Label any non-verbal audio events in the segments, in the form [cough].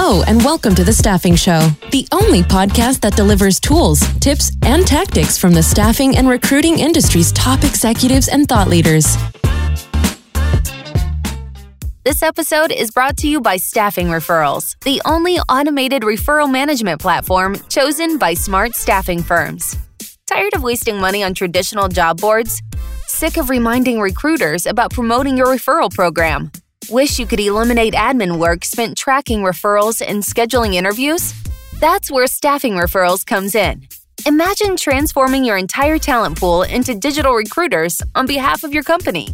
Hello, and welcome to The Staffing Show, the only podcast that delivers tools, tips, and tactics from the staffing and recruiting industry's top executives and thought leaders. This episode is brought to you by Staffing Referrals, the only automated referral management platform chosen by smart staffing firms. Tired of wasting money on traditional job boards? Sick of reminding recruiters about promoting your referral program? Wish you could eliminate admin work spent tracking referrals and scheduling interviews? That's where Staffing Referrals comes in. Imagine transforming your entire talent pool into digital recruiters on behalf of your company.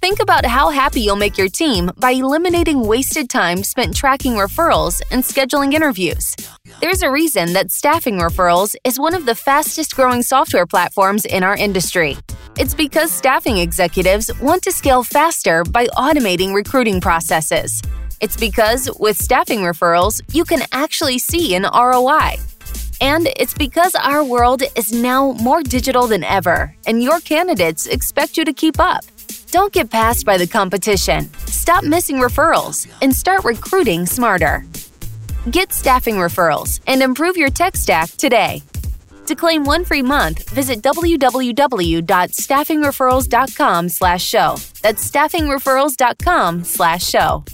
Think about how happy you'll make your team by eliminating wasted time spent tracking referrals and scheduling interviews. There's a reason that Staffing Referrals is one of the fastest growing software platforms in our industry. It's because staffing executives want to scale faster by automating recruiting processes. It's because with staffing referrals, you can actually see an ROI. And it's because our world is now more digital than ever, and your candidates expect you to keep up. Don't get passed by the competition. Stop missing referrals and start recruiting smarter. Get staffing referrals and improve your tech stack today. To claim one free month, visit www.staffingreferrals.com slash show. That's staffingreferrals.com slash show.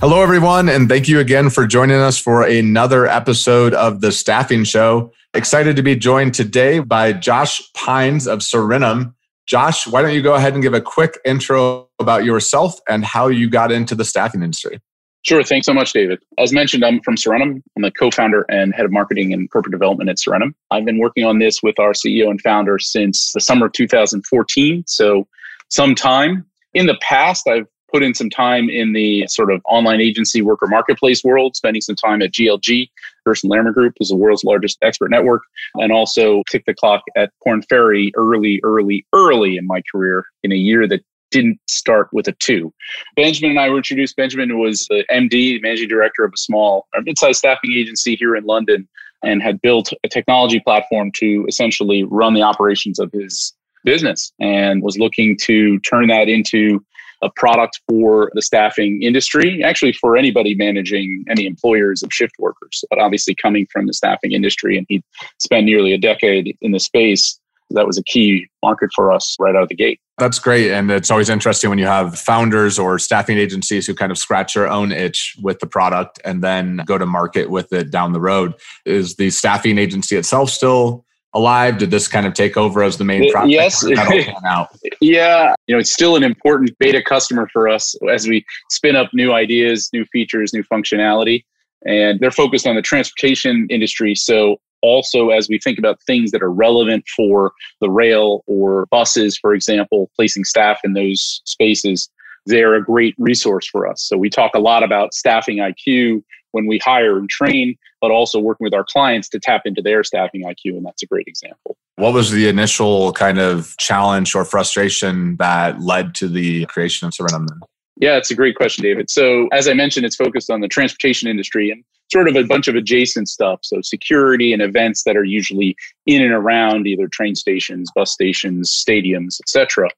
Hello, everyone, and thank you again for joining us for another episode of The Staffing Show. Excited to be joined today by Josh Pines of Sirenum. Josh, why don't you go ahead and give a quick intro about yourself and how you got into the staffing industry? Sure. Thanks so much, David. As mentioned, I'm from Sirenum. I'm the co-founder and head of marketing and corporate development at Sirenum. I've been working on this with our CEO and founder since the summer of 2014. So some time. In the past, I've put in some time in the sort of online agency worker marketplace world, spending some time at GLG, Gerson Lehrman Group is the world's largest expert network, and also kicked the clock at Korn Ferry early, early, early in my career in a year that didn't start with a two. Benjamin and I were introduced. Benjamin was the MD, managing director of a small um, mid-sized staffing agency here in London and had built a technology platform to essentially run the operations of his business and was looking to turn that into a product for the staffing industry, actually for anybody managing any employers of shift workers, but obviously coming from the staffing industry. And he spent nearly a decade in the space. That was a key market for us right out of the gate. That's great. And it's always interesting when you have founders or staffing agencies who kind of scratch their own itch with the product and then go to market with it down the road. Is the staffing agency itself still alive? Did this kind of take over as the main product? Yes. [laughs] yeah. You know, it's still an important beta customer for us as we spin up new ideas, new features, new functionality. And they're focused on the transportation industry. So also as we think about things that are relevant for the rail or buses, for example, placing staff in those spaces, they're a great resource for us. So we talk a lot about staffing IQ when we hire and train, but also working with our clients to tap into their staffing IQ. And that's a great example. What was the initial kind of challenge or frustration that led to the creation of Sirenum? Yeah, it's a great question, David. So, as I mentioned, it's focused on the transportation industry and sort of a bunch of adjacent stuff. So, security and events that are usually in and around either train stations, bus stations, stadiums, etc.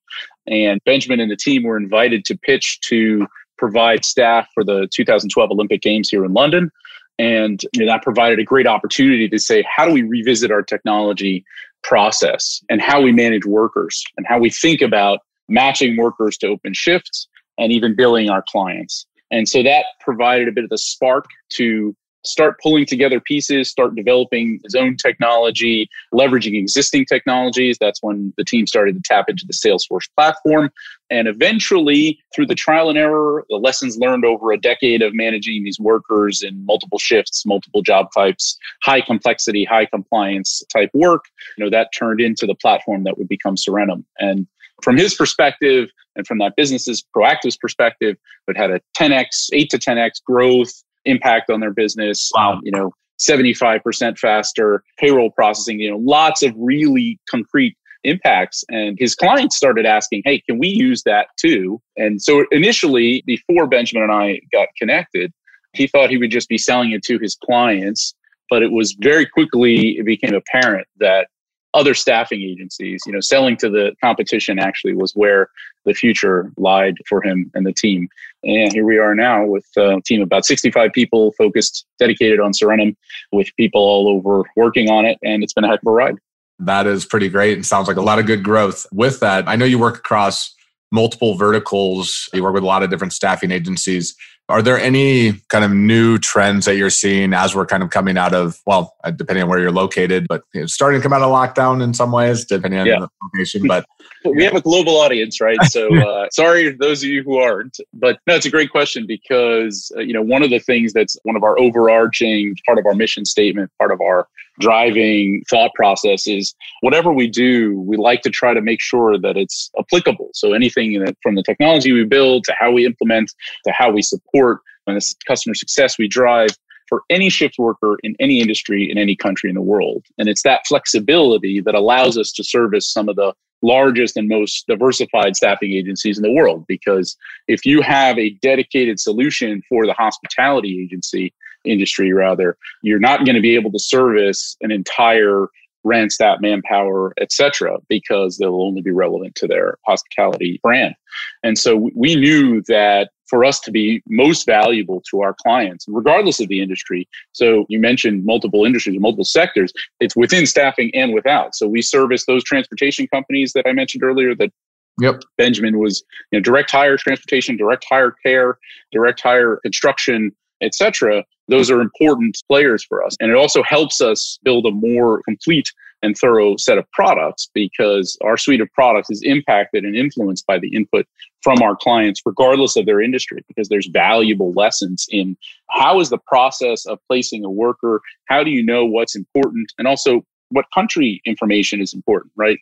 And Benjamin and the team were invited to pitch to provide staff for the 2012 Olympic Games here in London. And you know, that provided a great opportunity to say, how do we revisit our technology process and how we manage workers and how we think about matching workers to open shifts and even billing our clients. And so that provided a bit of the spark to start pulling together pieces, start developing his own technology, leveraging existing technologies. That's when the team started to tap into the Salesforce platform. And eventually, through the trial and error, the lessons learned over a decade of managing these workers in multiple shifts, multiple job types, high complexity, high compliance type work, you know, that turned into the platform that would become Sirenum. And from his perspective and from that business's proactive perspective, it had a 10x, 8 to 10x growth impact on their business. Wow. Um, you know, 75% faster payroll processing, you know, lots of really concrete impacts. And his clients started asking, hey, can we use that too? And so initially, before Benjamin and I got connected, he thought he would just be selling it to his clients. But it was very quickly, it became apparent that other staffing agencies. You know, selling to the competition actually was where the future lied for him and the team. And here we are now with a team of about 65 people focused, dedicated on Sirenum, with people all over working on it. And it's been a heck of a ride. That is pretty great and sounds like a lot of good growth. With that, I know you work across multiple verticals, you work with a lot of different staffing agencies. Are there any kind of new trends that you're seeing as we're kind of coming out of, well, uh, depending on where you're located, but you know, starting to come out of lockdown in some ways, depending on yeah. the location. But [laughs] we have a global audience, right? So [laughs] uh, sorry those of you who aren't, but no, it's a great question because uh, you know one of the things that's one of our overarching part of our mission statement, part of our driving thought process is whatever we do, we like to try to make sure that it's applicable. So anything that, from the technology we build to how we implement to how we support and the customer success we drive for any shift worker in any industry in any country in the world. And it's that flexibility that allows us to service some of the largest and most diversified staffing agencies in the world. Because if you have a dedicated solution for the hospitality agency industry, rather, you're not going to be able to service an entire Randstad, Manpower, etc., because they'll only be relevant to their hospitality brand. And so we knew that for us to be most valuable to our clients, regardless of the industry. So you mentioned multiple industries, multiple sectors. It's within staffing and without. So we service those transportation companies that I mentioned earlier that Yep. Benjamin was you know, direct hire transportation, direct hire care, direct hire construction, etc. Those are important players for us. And it also helps us build a more complete and thorough set of products because our suite of products is impacted and influenced by the input from our clients, regardless of their industry, because there's valuable lessons in how is the process of placing a worker? How do you know what's important? And also what country information is important, right?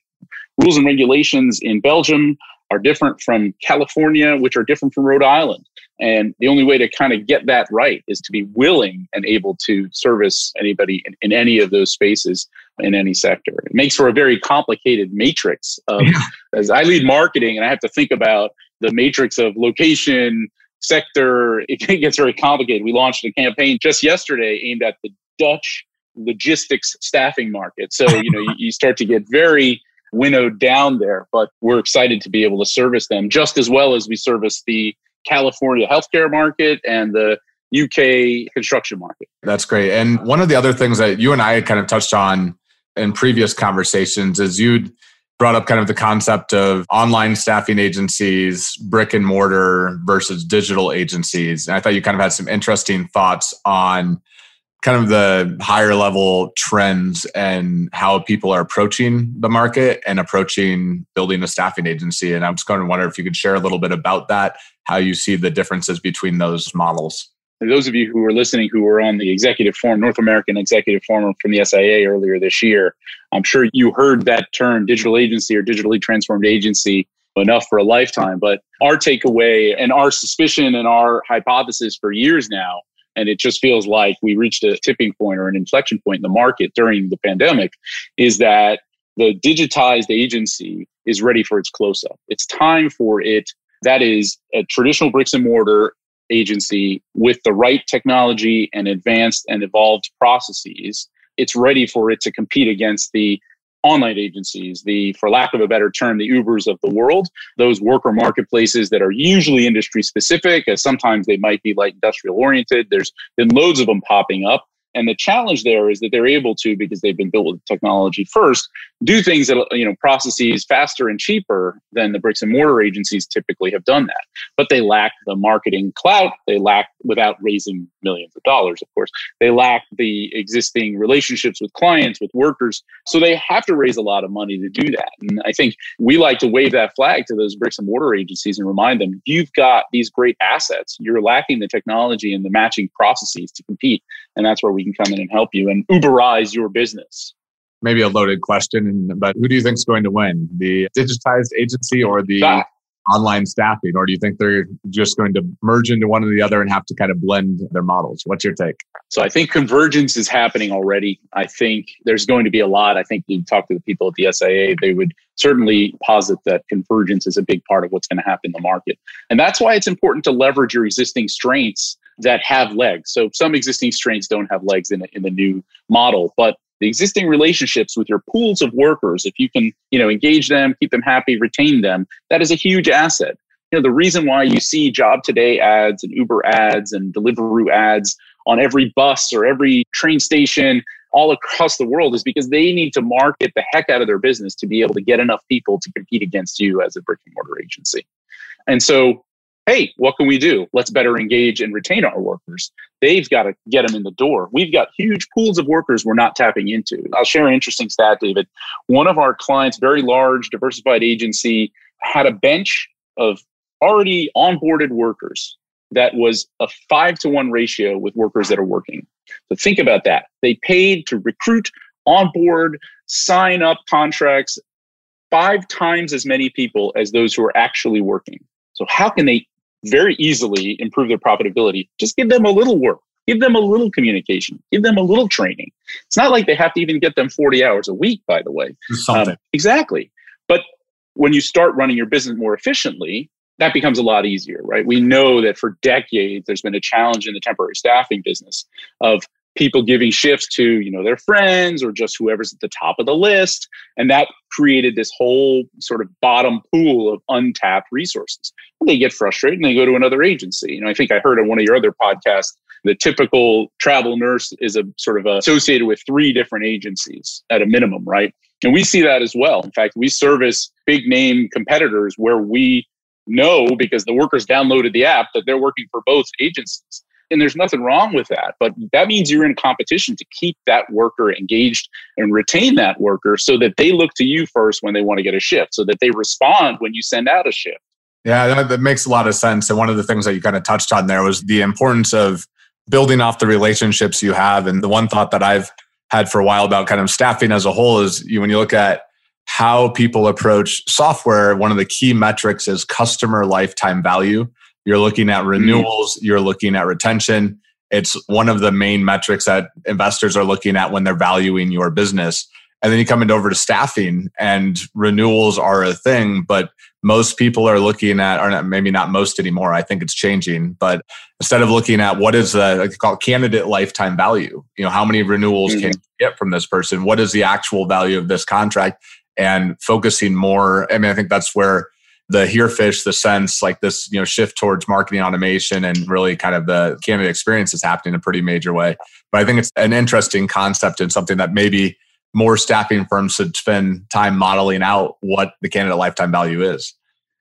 Rules and regulations in Belgium are different from California, which are different from Rhode Island. And the only way to kind of get that right is to be willing and able to service anybody in, in any of those spaces in any sector. It makes for a very complicated matrix of, yeah. as I lead marketing and I have to think about the matrix of location, sector, [laughs] it gets very complicated. We launched a campaign just yesterday aimed at the Dutch logistics staffing market. So, you know, you, you start to get very winnowed down there, but we're excited to be able to service them just as well as we service the California healthcare market and the UK construction market. That's great. And one of the other things that you and I had kind of touched on in previous conversations is you'd brought up kind of the concept of online staffing agencies, brick and mortar versus digital agencies. And I thought you kind of had some interesting thoughts on kind of the higher level trends and how people are approaching the market and approaching building a staffing agency. And I'm just going to wonder if you could share a little bit about that, how you see the differences between those models. Those of you who were listening who were on the executive forum, North American executive forum from the SIA earlier this year, I'm sure you heard that term digital agency or digitally transformed agency enough for a lifetime. But our takeaway and our suspicion and our hypothesis for years now and it just feels like we reached a tipping point or an inflection point in the market during the pandemic is that the digitized agency is ready for its close up. It's time for it. That is a traditional bricks and mortar agency with the right technology and advanced and evolved processes. It's ready for it to compete against the online agencies, the, for lack of a better term, the Ubers of the world, those worker marketplaces that are usually industry specific, as uh, sometimes they might be like industrial oriented. There's been loads of them popping up. And the challenge there is that they're able to, because they've been built with technology first, do things that, you know, processes faster and cheaper than the bricks and mortar agencies typically have done that. But they lack the marketing clout. They lack, without raising millions of dollars, of course, they lack the existing relationships with clients, with workers. So they have to raise a lot of money to do that. And I think we like to wave that flag to those bricks and mortar agencies and remind them, you've got these great assets. You're lacking the technology and the matching processes to compete. And that's where we can come in and help you and Uberize your business. Maybe a loaded question, but who do you think is going to win? The digitized agency or the that, online staffing? Or do you think they're just going to merge into one or the other and have to kind of blend their models? What's your take? So I think convergence is happening already. I think there's going to be a lot. I think you talk to the people at the SIA, they would certainly posit that convergence is a big part of what's going to happen in the market. And that's why it's important to leverage your existing strengths that have legs. So some existing strengths don't have legs in, in the new model, but the existing relationships with your pools of workers, if you can, you know, engage them, keep them happy, retain them, that is a huge asset. You know, the reason why you see job today ads and Uber ads and Deliveroo ads on every bus or every train station all across the world is because they need to market the heck out of their business to be able to get enough people to compete against you as a brick and mortar agency. And so hey, what can we do? Let's better engage and retain our workers. They've got to get them in the door. We've got huge pools of workers we're not tapping into. I'll share an interesting stat, David. One of our clients, very large, diversified agency, had a bench of already onboarded workers that was a five to one ratio with workers that are working. So think about that. They paid to recruit, onboard, sign up contracts five times as many people as those who are actually working. So how can they very easily improve their profitability. Just give them a little work, give them a little communication, give them a little training. It's not like they have to even get them 40 hours a week, by the way. Um, exactly. But when you start running your business more efficiently, that becomes a lot easier, right? We know that for decades, there's been a challenge in the temporary staffing business of people giving shifts to you know their friends or just whoever's at the top of the list. And that created this whole sort of bottom pool of untapped resources. And they get frustrated and they go to another agency. You know i think i heard on one of your other podcasts the typical travel nurse is a sort of associated with three different agencies at a minimum right? And we see that as well. In fact we service big name competitors where we know because the workers downloaded the app that they're working for both agencies and there's nothing wrong with that. But that means you're in competition to keep that worker engaged and retain that worker so that they look to you first when they want to get a shift, so that they respond when you send out a shift. Yeah, that, makes a lot of sense. And one of the things that you kind of touched on there was the importance of building off the relationships you have. And the one thought that I've had for a while about kind of staffing as a whole is you, when you look at how people approach software, one of the key metrics is customer lifetime value. You're looking at mm-hmm. renewals, mm-hmm. you're looking at retention. It's one of the main metrics that investors are looking at when they're valuing your business. And then you come into over to staffing and renewals are a thing, but most people are looking at, or not, maybe not most anymore. I think it's changing, but instead of looking at what is the like called candidate lifetime value, you know, how many renewals mm-hmm. can you get from this person? What is the actual value of this contract? And focusing more. I mean, I think that's where the Herefish the sense like this you know shift towards marketing automation and really kind of the candidate experience is happening in a pretty major way. But i think it's an interesting concept and something that maybe more staffing firms should spend time modeling out what the candidate lifetime value is.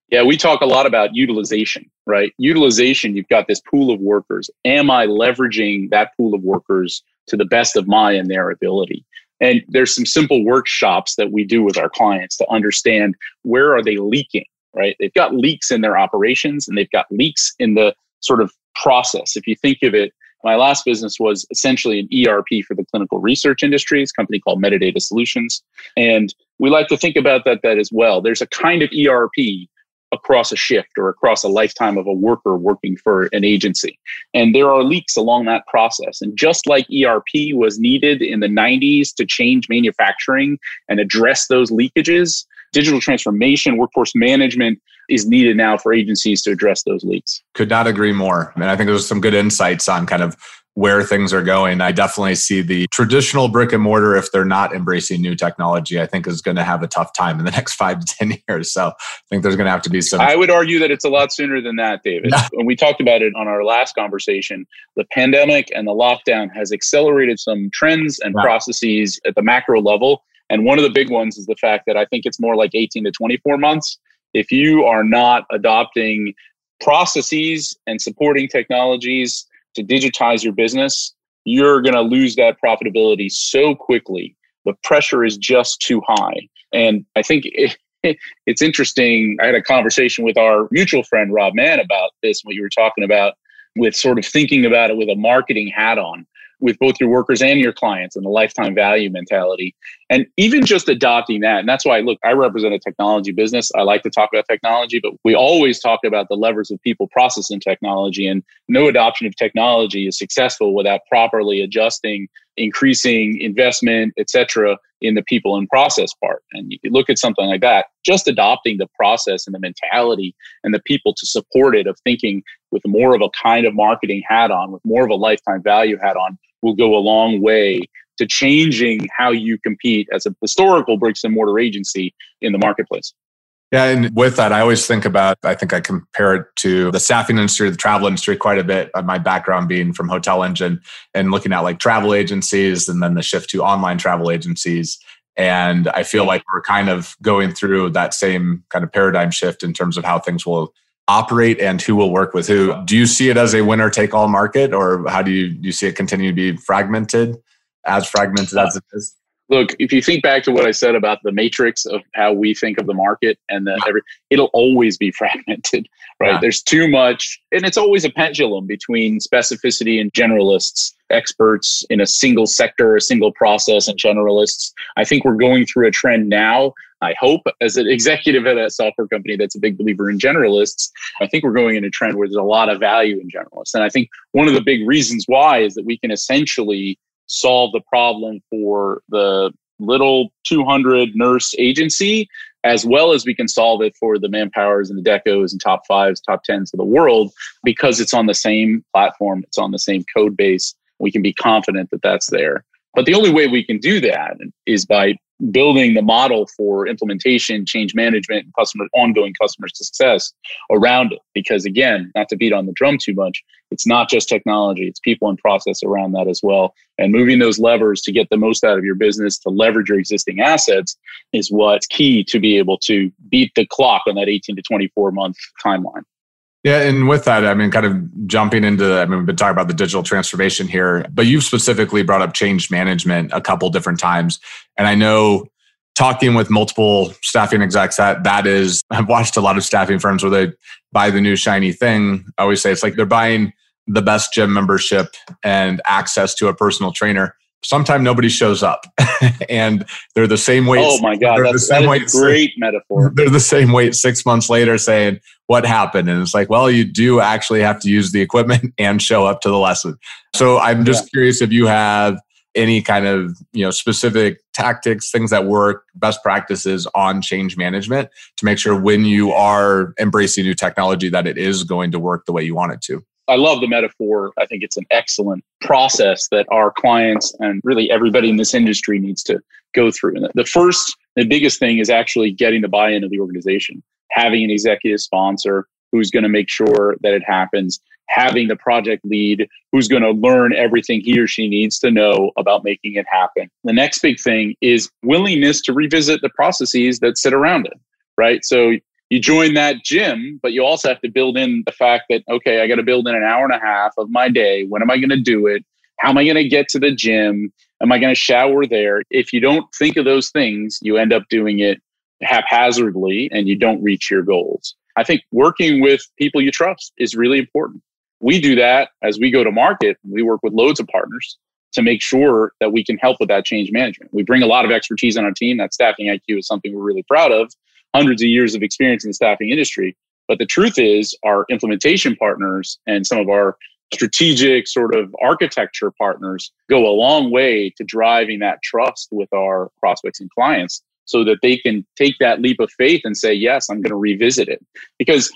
Yeah we talk a lot about utilization right? Utilization you've got this pool of workers. Am i leveraging that pool of workers to the best of my and their ability? And there's some simple workshops that we do with our clients to understand where are they leaking right? They've got leaks in their operations and they've got leaks in the sort of process. If you think of it, my last business was essentially an ERP for the clinical research industry. It's a company called Medidata Solutions. And we like to think about that, that as well. There's a kind of ERP across a shift or across a lifetime of a worker working for an agency. And there are leaks along that process. And just like ERP was needed in the 90s to change manufacturing and address those leakages, digital transformation, workforce management is needed now for agencies to address those leaks. Could not agree more. And I think there's some good insights on kind of where things are going. I definitely see the traditional brick and mortar, if they're not embracing new technology, I think is going to have a tough time in the [laughs] next five to 10 years. So I think there's going to have to be some. I would argue that it's a lot sooner than that, David. [laughs] when we talked about it on our last conversation, the pandemic and the lockdown has accelerated some trends and processes at the macro level and one of the big ones is the fact that I think it's more like 18 to 24 months. If you are not adopting processes and supporting technologies to digitize your business, you're going to lose that profitability so quickly. The pressure is just too high. And I think it, [laughs] it's interesting. I had a conversation with our mutual friend, Rob Mann, about this, what you were talking about with sort of thinking about it with a marketing hat on with both your workers and your clients and the lifetime value mentality. And even just adopting that. And that's why, look, I represent a technology business. I like to talk about technology, but we always talk about the levers of people, process, and technology. And no adoption of technology is successful without properly adjusting, increasing investment, et cetera, in the people and process part. And you look at something like that, just adopting the process and the mentality and the people to support it of thinking with more of a kind of marketing hat on, with more of a lifetime value hat on, will go a long way to changing how you compete as a historical bricks and mortar agency in the marketplace. Yeah, and with that, I always think about, I think I compare it to the staffing industry, the travel industry quite a bit. Uh, my background being from Hotel Engine and looking at like travel agencies and then the shift to online travel agencies. And I feel like we're kind of going through that same kind of paradigm shift in terms of how things will operate and who will work with who. Do you see it as a winner take all market or how do you, do you see it continue to be fragmented, as fragmented as it is? Look, if you think back to what I said about the matrix of how we think of the market and that every, it'll always be [laughs] fragmented, right? Yeah. There's too much, and it's always a pendulum between specificity and generalists, experts in a single sector, a single process, and generalists. I think we're going through a trend now. I hope, as an executive at a software company that's a big believer in generalists, I think we're going in a trend where there's a lot of value in generalists. And I think one of the big reasons why is that we can essentially solve the problem for the little 200 nurse agency as well as we can solve it for the manpowers and the Adeccos and top fives top tens of the world because it's on the same platform it's on the same code base we can be confident that that's there. But the only way we can do that is by building the model for implementation, change management, and customer ongoing customer success around it. Because again, not to beat on the drum too much, it's not just technology, it's people and process around that as well. And moving those levers to get the most out of your business, to leverage your existing assets is what's key to be able to beat the clock on that 18 to 24 month timeline. Yeah, and with that, I mean, kind of jumping into, I mean, we've been talking about the digital transformation here, but you've specifically brought up change management a couple different times. And I know talking with multiple staffing execs that that is, [laughs] I've watched a lot of staffing firms where they buy the new shiny thing. I always say it's like they're buying the best gym membership and access to a personal trainer sometimes nobody shows up [laughs] and they're the same weight. Oh my God. That's, the same that weight, a great metaphor. [laughs] They're the same weight six months later saying, what happened? And it's like, well, you do actually have to use the equipment [laughs] and show up to the lesson. So I'm just yeah. curious if you have any kind of you know specific tactics things that work best practices on change management to make sure when you are embracing new technology that it is going to work the way you want it to I love the metaphor. I think it's an excellent process that our clients and really everybody in this industry needs to go through. And the first, the biggest thing is actually getting the buy in of the organization, having an executive sponsor who's going to make sure that it happens, having the project lead who's going to learn everything he or she needs to know about making it happen. The next big thing is willingness to revisit the processes that sit around it, right? So you join that gym, but you also have to build in the fact that, okay, I got to build in an hour and a half of my day. When am I going to do it? How am I going to get to the gym? Am I going to shower there? If you don't think of those things, you end up doing it haphazardly and you don't reach your goals. I think working with people you trust is really important. We do that as we go to market. We work with loads of partners to make sure that we can help with that change management. We bring a lot of expertise on our team. That staffing IQ is something we're really proud of hundreds of years of experience in the staffing industry. But the truth is, our implementation partners and some of our strategic sort of architecture partners go a long way to driving that trust with our prospects and clients so that they can take that leap of faith and say, yes, I'm going to revisit it. Because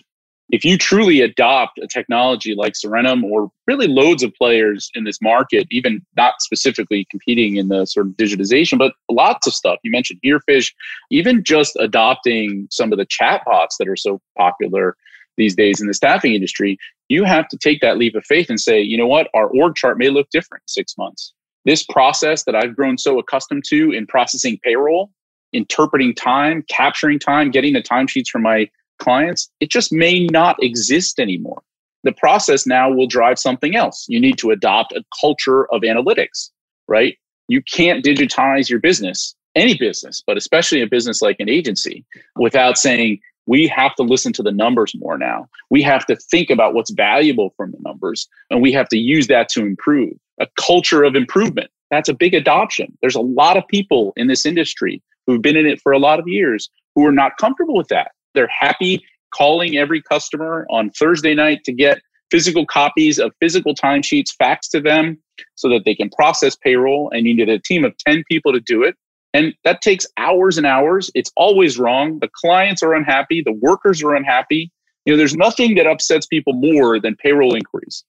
if you truly adopt a technology like Sirenum or really loads of players in this market, even not specifically competing in the sort of digitization, but lots of stuff. You mentioned Herefish, even just adopting some of the chatbots that are so popular these days in the staffing industry, you have to take that leap of faith and say, you know what, our org chart may look different in six months. This process that I've grown so accustomed to in processing payroll, interpreting time, capturing time, getting the timesheets from my clients, it just may not exist anymore. The process now will drive something else. You need to adopt a culture of analytics, right? You can't digitize your business, any business, but especially a business like an agency, without saying, we have to listen to the numbers more now. We have to think about what's valuable from the numbers, and we have to use that to improve. A culture of improvement. That's a big adoption. There's a lot of people in this industry who've been in it for a lot of years who are not comfortable with that. They're happy calling every customer on Thursday night to get physical copies of physical timesheets faxed to them so that they can process payroll. And you need a team of 10 people to do it. And that takes hours and hours. It's always wrong. The clients are unhappy. The workers are unhappy. You know, there's nothing that upsets people more than payroll inquiries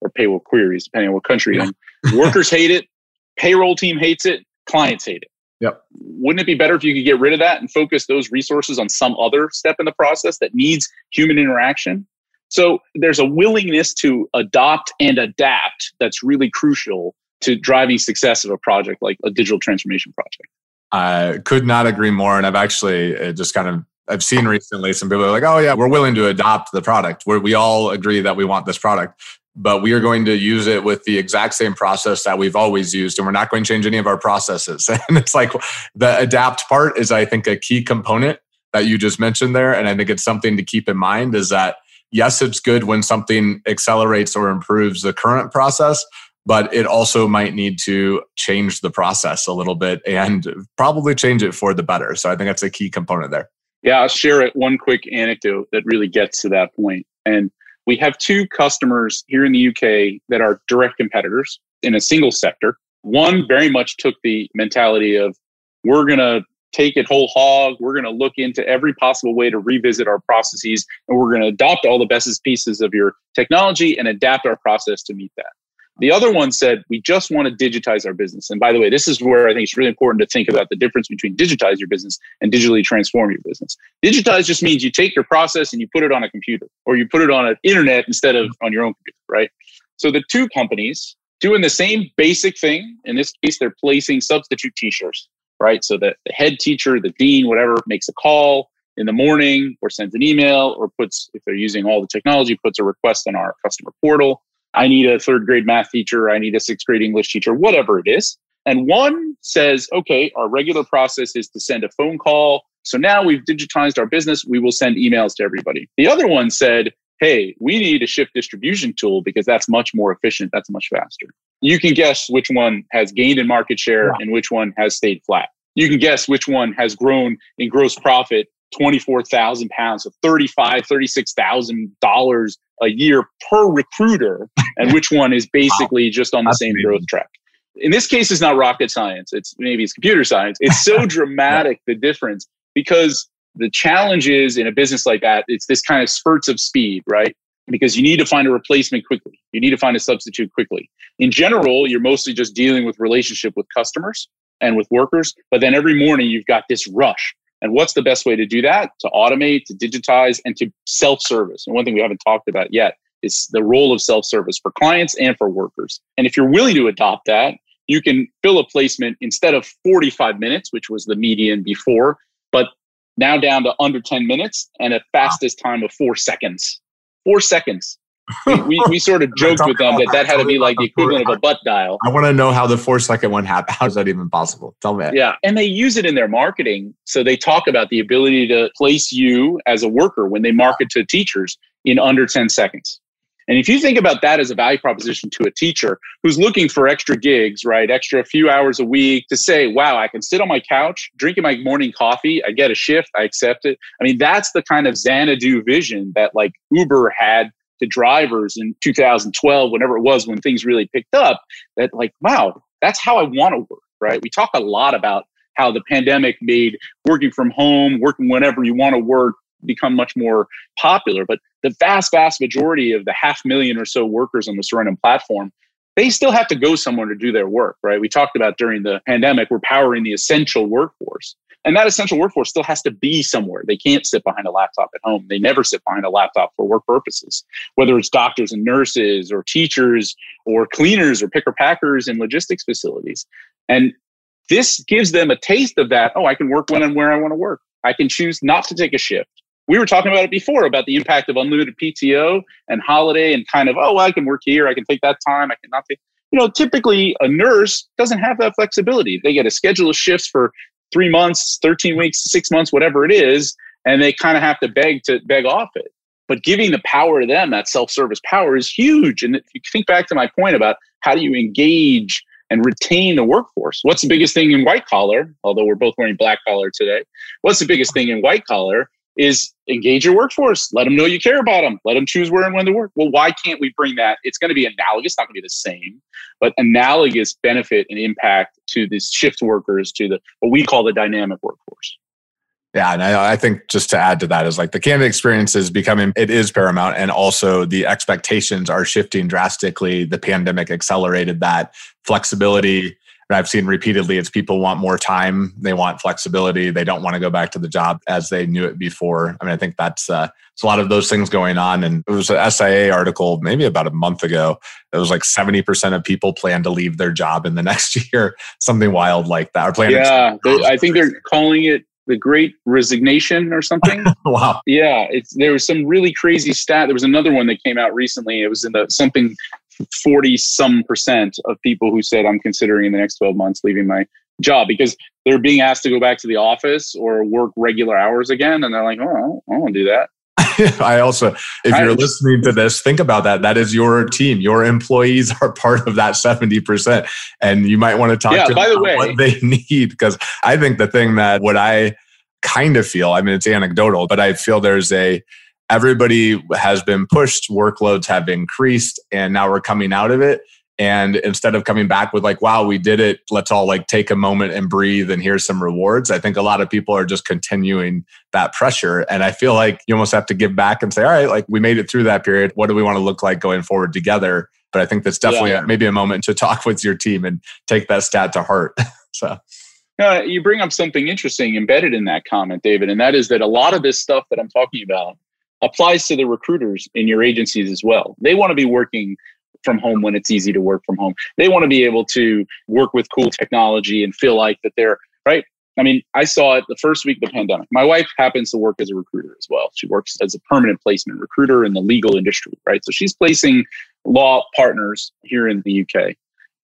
or payroll queries, depending on what country you're in. [laughs] workers hate it. Payroll team hates it, clients hate it. Yep. Wouldn't it be better if you could get rid of that and focus those resources on some other step in the process that needs human interaction? So there's a willingness to adopt and adapt that's really crucial to driving success of a project like a digital transformation project. I could not agree more. And I've actually uh, just kind of I've seen recently some people are like, oh yeah, we're willing to adopt the product where we all agree that we want this product, but we are going to use it with the exact same process that we've always used, and we're not going to change any of our processes. [laughs] And it's like the adapt part is, I think, a key component that you just mentioned there, and I think it's something to keep in mind is that yes, it's good when something accelerates or improves the current process, but it also might need to change the process a little bit and probably change it for the better. So I think that's a key component there. Yeah, I'll share it one quick anecdote that really gets to that. And we have two customers here in the UK that are direct competitors in a single sector. One very much took the mentality of we're going to take it whole hog. We're going to look into every possible way to revisit our processes and we're going to adopt all the best pieces of your technology and adapt our process to meet that. The other one said, we just want to digitize our business. And by the way, this is where I think it's really important to think about the difference between digitize your business and digitally transform your business. Digitize just means you take your process and you put it on a computer or you put it on an internet instead of on your own computer, right? So the two companies doing the same basic thing. In this case, they're placing substitute t-shirts, right? So that the head teacher, the dean, whatever, makes a call in the morning or sends an email or puts, if they're using all the technology, puts a request on our customer portal I need a third grade math teacher, I need a sixth grade English teacher, whatever it is. And one says, okay, our regular process is to send a phone call. So now we've digitized our business, we will send emails to everybody. The other one said, hey, we need a shift distribution tool because that's much more efficient, that's much faster. You can guess which one has gained in market share and which one has stayed flat. You can guess which one has grown in gross profit 24,000 pounds, so 35, $36,000 a year per recruiter, and which one is basically wow. just on the That's same amazing. growth track. In this case, it's not rocket science. It's maybe it's computer science. It's so [laughs] dramatic, yeah. the difference, because the challenge is in a business like that, it's this kind of spurts of speed, right? Because you need to find a replacement quickly. You need to find a substitute quickly. In general, you're mostly just dealing with relationship with customers and with workers. But then every morning you've got this rush and what's the best way to do that? To automate, to digitize, and to self service. And one thing we haven't talked about yet is the role of self service for clients and for workers. And if you're willing to adopt that, you can fill a placement instead of 45 minutes, which was the median before, but now down to under 10 minutes and a fastest time of four seconds. Four seconds we, we, we, [laughs] sort of joked with them that that had to be like the equivalent of a butt dial. I want to know how the four second one happened. [laughs] How is that even possible? Tell me. Yeah. And they use it in their marketing. So they talk about the ability to place you as a worker when they market to teachers in under 10 seconds. And if you think about that as a value proposition to a teacher who's looking for extra gigs, right? Extra few hours a week to say, wow, I can sit on my couch, drinking my morning coffee, I get a shift, I accept it. I mean, that's the kind of Xanadu vision that like Uber had to drivers in 2012, whenever it was when things really picked up, that like, wow, that's how I want to work, right? We talk a lot about how the pandemic made working from home, working whenever you want to work, become much more popular. But the vast, vast majority of the half million or so workers on the Sirenum platform, they still have to go somewhere to do their work, right? We talked about during the pandemic, we're powering the essential workforce. And that essential workforce still has to be somewhere. They can't sit behind a laptop at home. They never sit behind a laptop for work purposes, whether it's doctors and nurses or teachers or cleaners or picker packers in logistics facilities. And this gives them a taste of that. Oh, I can work when and where I want to work. I can choose not to take a shift. We were talking about it before about the impact of unlimited PTO and holiday and kind of, oh, well, I can work here. I can take that time. I cannot take you know, typically a nurse doesn't have that flexibility. They get a schedule of shifts for three months, 13 weeks, six months, whatever it is, and they kind of have to beg to beg off it. But giving the power to them, that self-service power is huge. And if you think back to my point about how do you engage and retain the workforce? What's the biggest thing in white collar? Although we're both wearing black collar today. What's the biggest thing in white collar? Is engage your workforce. Let them know you care about them. Let them choose where and when to work. Well, why can't we bring that? It's going to be analogous, not going to be the same, but analogous benefit and impact to these shift workers, to the what we call the dynamic workforce. Yeah, and I, I, think just to add to that is like the candidate experience is becoming it is paramount, and also the expectations are shifting drastically. The pandemic accelerated that flexibility And I've seen repeatedly it's people want more time, they want flexibility, they don't want to go back to the job as they knew it before. I mean, I think that's uh, it's a lot of those things going on. And it was an SIA article maybe about a month ago. It was like 70% of people plan to leave their job in the [laughs] next year, something wild like that. Or plan yeah, they, I think they're calling it the great resignation or something. [laughs] wow. Yeah, it's there was some really crazy stat. There was another one that came out recently. It was in the something 40 some percent of people who said, I'm considering in the next 12 months leaving my job because they're being asked to go back to the office or work regular hours again. And they're like, oh, I don't do that. [laughs] I also, if you're listening to this, think about that. That is your team. Your employees are [laughs] part of that 70%. And you might want to talk yeah, to by them the way, what they [laughs] need. Because I think the thing that what I kind of feel, I mean, it's anecdotal, but I feel there's a, everybody has been pushed, workloads have increased, and now we're coming out of it. And instead of coming back with like, wow, we did it, let's all like take a moment and breathe and here's some rewards. I think a lot of people are just continuing that pressure. And I feel like you almost have to give back and say, all right, like we made it through that period. What do we want to look like going forward together? But I think that's definitely yeah. maybe a moment to [laughs] talk with your team and take that stat to heart. [laughs] so. Uh, you bring up something interesting embedded in that comment, David, and that is that a lot of this stuff that I'm talking about applies to the recruiters in your agencies as well. They want to be working from home when it's easy to work from home. They want to be able to work with cool technology and feel like that they're right. I mean, I saw it the first week of the pandemic. My wife happens to work as a recruiter as well. She works as a permanent placement recruiter in the legal industry, right? So she's placing law partners here in the UK.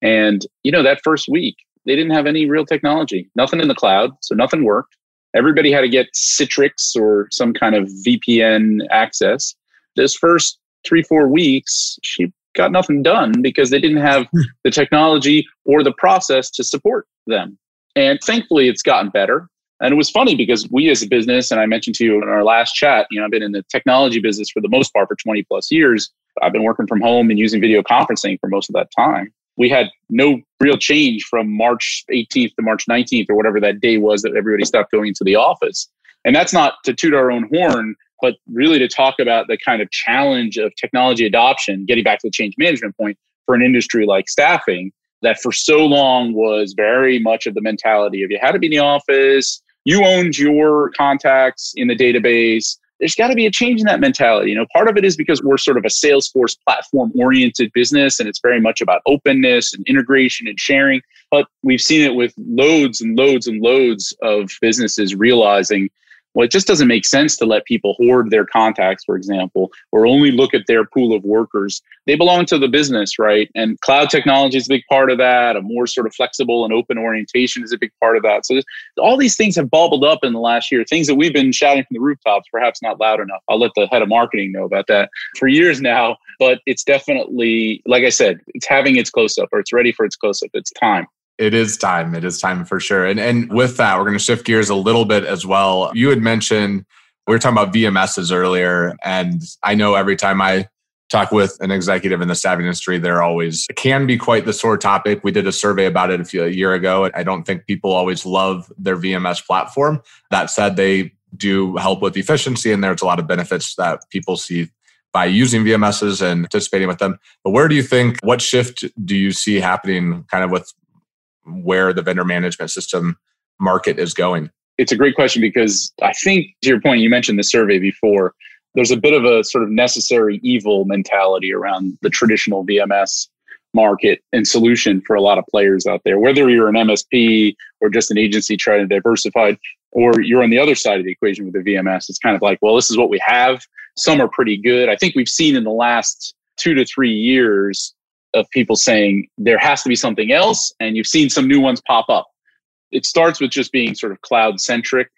And, you know, that first week, they didn't have any real technology, nothing in the cloud. So nothing worked. Everybody had to get Citrix or some kind of VPN access. This first three, four weeks, she got nothing done because they didn't have hmm. the technology or the process to support them. And thankfully, it's gotten better. And it was funny because we as a business, and I mentioned to you in our last chat, you know, I've been in the technology business for the most part for 20 plus years. I've been working from home and using video conferencing for most of that time. We had no real change from March 18th to March 19th or whatever that day was that everybody stopped going to the office. And that's not to toot our own horn, but really to talk about the kind of challenge of technology adoption, getting back to the change management point for an industry like staffing that for so long was very much of the mentality of you had to be in the office, you owned your contacts in the database. There's got to be a change in that mentality. You know, part of it is because we're sort of a Salesforce platform oriented business and it's very much about openness and integration and sharing. But we've seen it with loads and loads and loads of businesses realizing well, it just doesn't make sense to let people hoard their contacts, for example, or only look at their pool of workers. They belong to the business, right? And cloud technology is a big part of that. A more sort of flexible and open orientation is a big part of that. So all these things have bubbled up in the last year, things that we've been shouting from the rooftops, perhaps not loud enough. I'll let the head of marketing know about that for years now. But it's definitely, like I said, it's having its close up or it's ready for its close up. It's time. It is time. It is time for sure. And and with that, we're going to shift gears a little bit as well. You had mentioned we were talking about VMSs earlier, and I know every time I talk with an executive in the staffing industry, they're always it can be quite the sore topic. We did a survey about it a, few, a year ago. I don't think people always love their VMS platform. That said, they do help with efficiency, and there's a lot of benefits that people see by using VMSs and participating with them. But where do you think, what shift do you see happening kind of with where the vendor management system market is going? It's a great question because I think, to your point, you mentioned the survey before. There's a bit of a sort of necessary evil mentality around the traditional VMS market and solution for a lot of players out there. Whether you're an MSP or just an agency trying to diversify, or you're on the other side of the equation with the VMS, it's kind of like, well, this is what we have. Some are pretty good. I think we've seen in the last two to three years of people saying there has to be something else, and you've seen some new ones pop up. It starts with just being sort of cloud centric.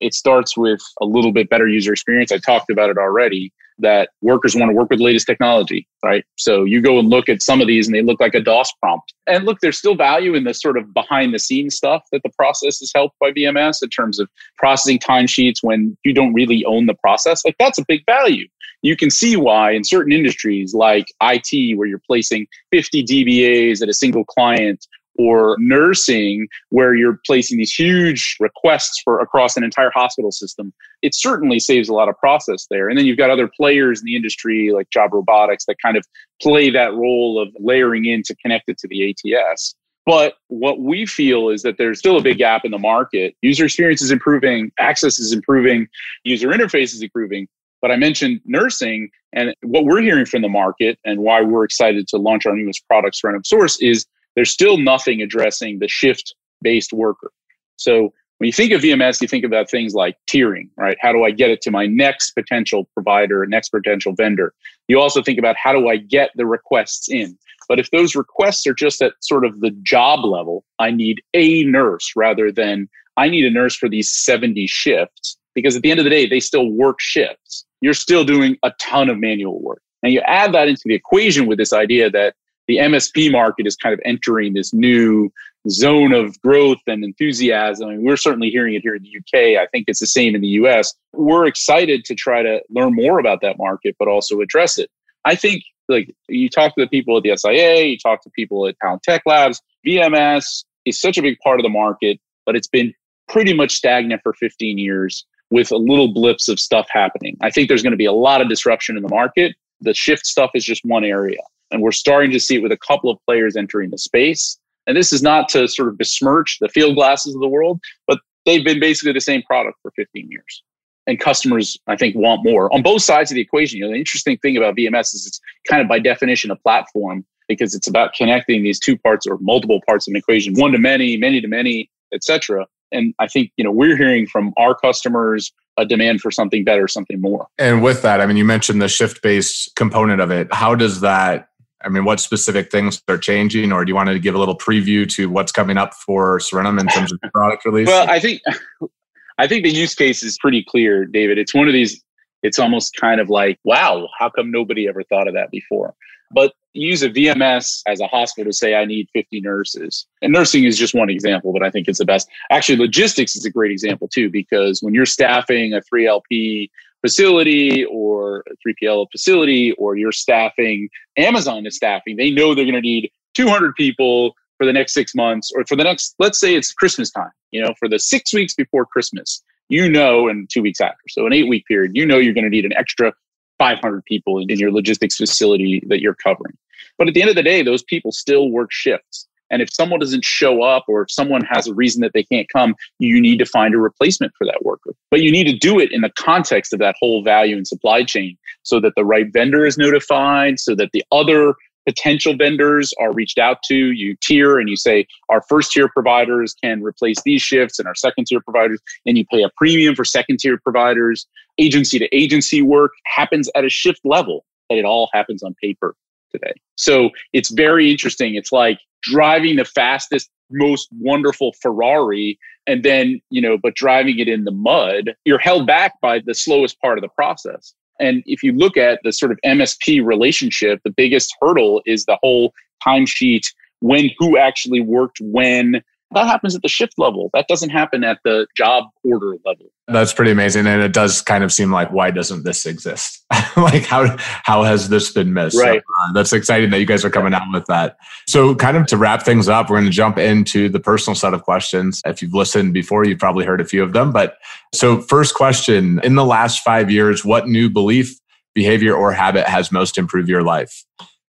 It starts with a little bit better user experience. I talked about it already that workers want to work with latest technology, right? So you go and look at some of these and they look like a DOS prompt. And look, there's still value in the sort of behind the scenes stuff that the process is helped by VMS in terms of processing timesheets when you don't really own the process. Like that's a big value you can see why in certain industries like IT, where you're placing 50 DBAs at a single client, or nursing, where you're placing these huge requests for across an entire hospital system, it certainly saves a lot of process there. And then you've got other players in the industry like Job Robotics that kind of play that role of layering in to connect it to the ATS. But what we feel is that there's still a big gap in the market. User experience is improving, access is improving, user interface is improving. But I mentioned nursing, and what we're hearing from the market and why we're excited to launch our newest products random source is there's still nothing addressing the shift based worker. So when you think of VMS, you think about things like tiering, right? How do I get it to my next potential provider, next potential vendor? You also think about how do I get the requests in? But if those requests are just at sort of the job level, I need a nurse rather than I need a nurse for these 70 shifts, because at the end of the day, they still work shifts. You're still doing a ton of manual work. And you add that into the equation with this idea that the MSP market is kind of entering this new zone of growth and enthusiasm. And we're certainly hearing it here in the UK. I think it's the same in the US. We're excited to try to learn more about that market, but also address it. I think like you talk to the people at the SIA, you talk to people at Talent Tech Labs, VMS is such a big part of the market, but it's been pretty much stagnant for 15 years with a little blips of stuff happening. I think there's going to be a lot of disruption in the market. The shift stuff is just one area. And we're starting to see it with a couple of players entering the space. And this is not to sort of besmirch the Fieldglasses of the world, but they've been basically the same product for 15 years. And customers, I think, want more on both sides of the equation. You know, the interesting thing about VMS is it's kind of by definition a platform because it's about connecting these two parts or multiple parts of an equation, one to many, many to many, etc. And I think, you know, we're hearing from our customers a demand for something better, something more. And with that, I mean, you mentioned the shift based component of it. How does that I mean, what specific things are changing, or do you want to give a little preview to what's coming up for Sirenum in terms of product release? Well, I think [laughs] I think the use case is pretty clear, David. It's one of these. It's almost kind of like, wow, how come nobody ever thought of that before? But use a VMS as a hospital to say, I need 50 nurses. And nursing is just one example, but I think it's the best. Actually, logistics is a great example too, because when you're staffing a 3LP facility or 3PL facility or you're staffing, Amazon is staffing, they know they're going to need 200 people for the next six months or for the next, let's say it's Christmas time, you know, for the six weeks before Christmas, you know, and two weeks after. So an eight week period, you know, you're going to need an extra 500 people in your logistics facility that you're covering. But at the end of the day, those people still work shifts. And if someone doesn't show up or if someone has a reason that they can't come, you need to find a replacement for that worker. But you need to do it in the context of that whole value and supply chain so that the right vendor is notified, so that the other potential vendors are reached out to. You tier and you say, our first tier providers can replace these shifts and our second tier providers, and you pay a premium for second tier providers. Agency to agency work happens at a shift level, and it all happens on paper today. So it's very interesting. It's like driving the fastest, most wonderful Ferrari and then, you know, but driving it in the mud, you're held back by the slowest part of the process. And if you look at the sort of MSP relationship, the biggest hurdle is the whole timesheet, when who actually worked when, that happens at the shift level. That doesn't happen at the job order level. That's pretty amazing. And it does kind of seem like, why doesn't this exist? [laughs] like, how, how has this been missed? Right. So, uh, that's exciting that you guys are coming out with that. So, kind of to wrap things up, we're going to jump into the personal set of questions. If you've listened before, you've probably heard a few of them. But so, first question In the last five years, what new belief, behavior, or habit has most improved your life?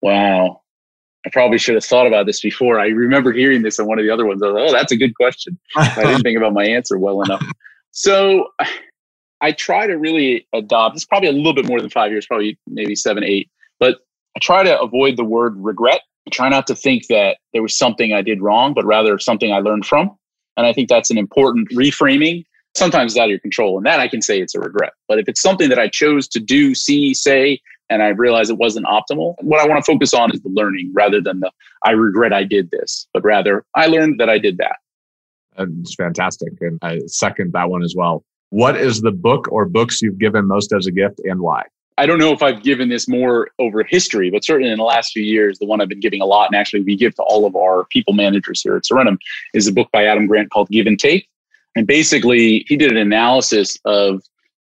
Wow. I probably should have thought about this before. I remember hearing this on one of the other ones. I was like, oh, that's a good question. I didn't think about my answer well enough. So I try to really adopt, it's probably a little bit more than five years, probably maybe seven, eight, but I try to avoid the word regret. I try not to think that there was something I did wrong, but rather something I learned from. And I think that's an important reframing. Sometimes it's out of your control. And that I can say it's a regret. But if it's something that I chose to do, see, say, and I realized it wasn't optimal. What I want to focus on is the learning rather than the I regret I did this, but rather I learned that I did that. It's fantastic. And I second that one as well. What is the book or books you've given most as a gift and why? I don't know if I've given this more over history, but certainly in the last few years, the one I've been giving a lot, and actually we give to all of our people managers here at Sirenum, is a book by Adam Grant called Give and Take. And basically, he did an analysis of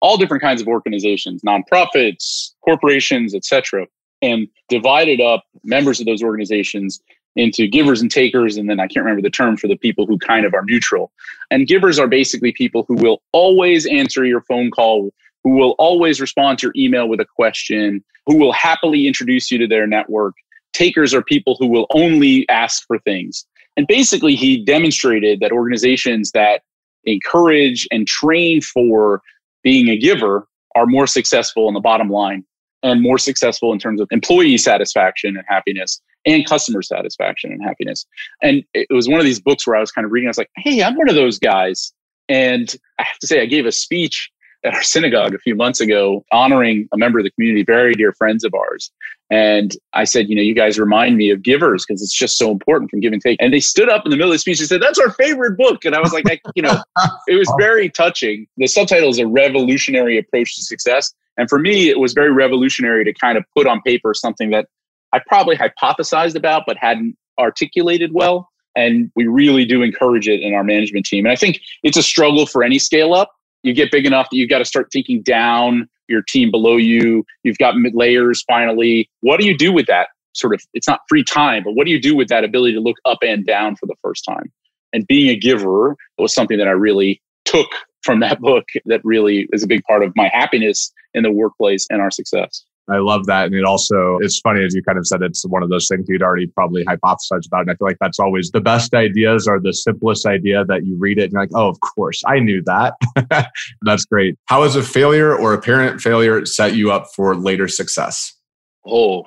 all different kinds of organizations, nonprofits, corporations, etc., and divided up members of those organizations into givers and takers. And then I can't remember the term for the people who kind of are neutral. And givers are basically people who will always answer your phone call, who will always respond to your email with a question, who will happily introduce you to their network. Takers are people who will only ask for things. And basically, he demonstrated that organizations that encourage and train for being a giver are more successful in the bottom line and more successful in terms of employee satisfaction and happiness and customer satisfaction and happiness. And it was one of these books where I was kind of reading, I was like, hey, I'm one of those guys. And I have to say, I gave a speech at our synagogue a few months ago honoring a member of the community, very dear friends of ours. And I said, you know, you guys remind me of givers because it's just so important from give and take. And they stood up in the middle of the speech and said, that's our favorite book. And I was like, I, you know, it was [laughs] very touching. The subtitle is A Revolutionary Approach to Success. And for me, it was very revolutionary to kind of put on paper something that I probably hypothesized about, but hadn't articulated well. And we really do encourage it in our management team. And I think it's a struggle for any scale up. You get big enough that you've got to start thinking down your team below you. You've got mid layers finally. What do you do with that? Sort of, it's not free time, but what do you do with that ability to look up and down for the first time? And being a giver was something that I really took from that [laughs] book that really is a big part of my happiness in the workplace and our success. I love that. And it also, it's funny, as you kind of said, it's one of those things you'd already probably hypothesized about. And I feel like that's always the best ideas are the simplest idea that you read it and you're like, oh, of course, I knew that. [laughs] that's great. How has a failure or apparent failure set you up for later success? Oh,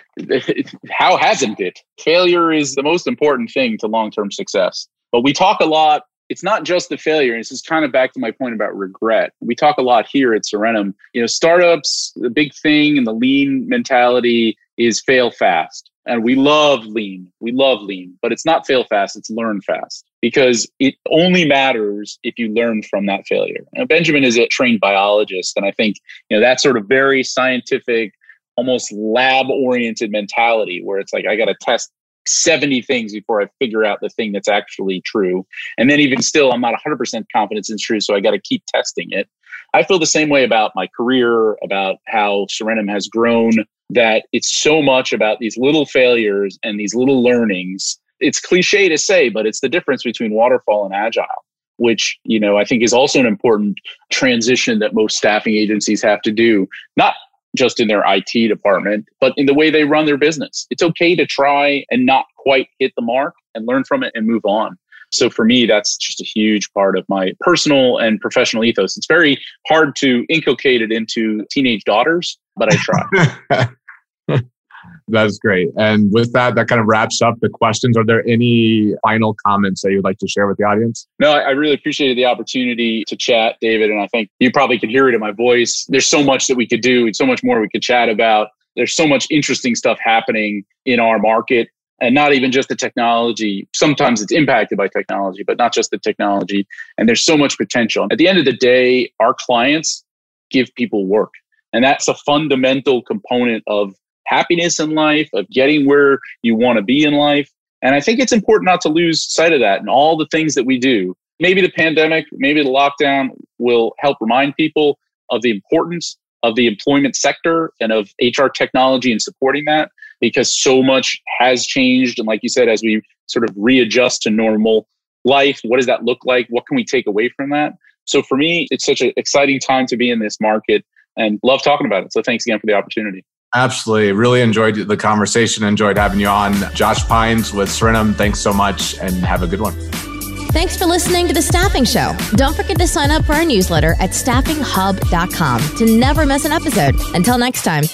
[laughs] how hasn't it? Failure is the most important thing to long term success. But we talk a lot it's not just the failure. And this is kind of back to my point about regret. We talk a lot here at Sirenum. You know, startups, the big thing and the lean mentality is fail fast. And we love lean. We love lean, but it's not fail fast, it's learn fast because it only matters if you learn from that failure. Now, Benjamin is a trained biologist, and I think, you know, that sort of very scientific, almost lab oriented mentality where it's like, I got to test 70 things before I figure out the thing that's actually true. And then even still, I'm not 100% confident it's true. So I got to keep testing it. I feel the same way about my career, about how Sirenum has grown, that it's so much about these little failures and these little learnings. It's cliche to say, but it's the difference between waterfall and agile which you know i think is also an important transition that most staffing agencies have to do not just in their IT department, but in the way they run their business. It's okay to try and not quite hit the mark and learn from it and move on. So for me, that's just a huge part of my personal and professional ethos. It's very hard to inculcate it into teenage daughters, but I try. [laughs] That's great. And with that, that kind of wraps up the questions. Are there any final comments that you'd like to share with the audience? No, I really appreciated the opportunity to chat, David. And I think you probably could hear it in my voice. There's so much that we could do, and so much more we could chat about. There's so much interesting stuff happening in our market and not even just the technology. Sometimes it's impacted by technology, but not just the technology. And there's so much potential. At the end of the day, our clients give people work. And that's a fundamental component of happiness in life, of getting where you want to be in life. And I think it's important not to lose sight of that and all the things that we do. Maybe the pandemic, maybe the lockdown will help remind people of the importance of the employment sector and of HR technology and supporting that because so much has changed. And like you said, as we sort of readjust to normal life, what does that look like? What can we take away from that? So for me, it's such an exciting time to be in this market and love talking about it. So thanks again for the opportunity. Absolutely. Really enjoyed the conversation. Enjoyed having you on. Josh Pines with Sirenum. Thanks so much and have a good one. Thanks for listening to The Staffing Show. Don't forget to sign up for our newsletter at staffinghub.com to never miss an episode. Until next time.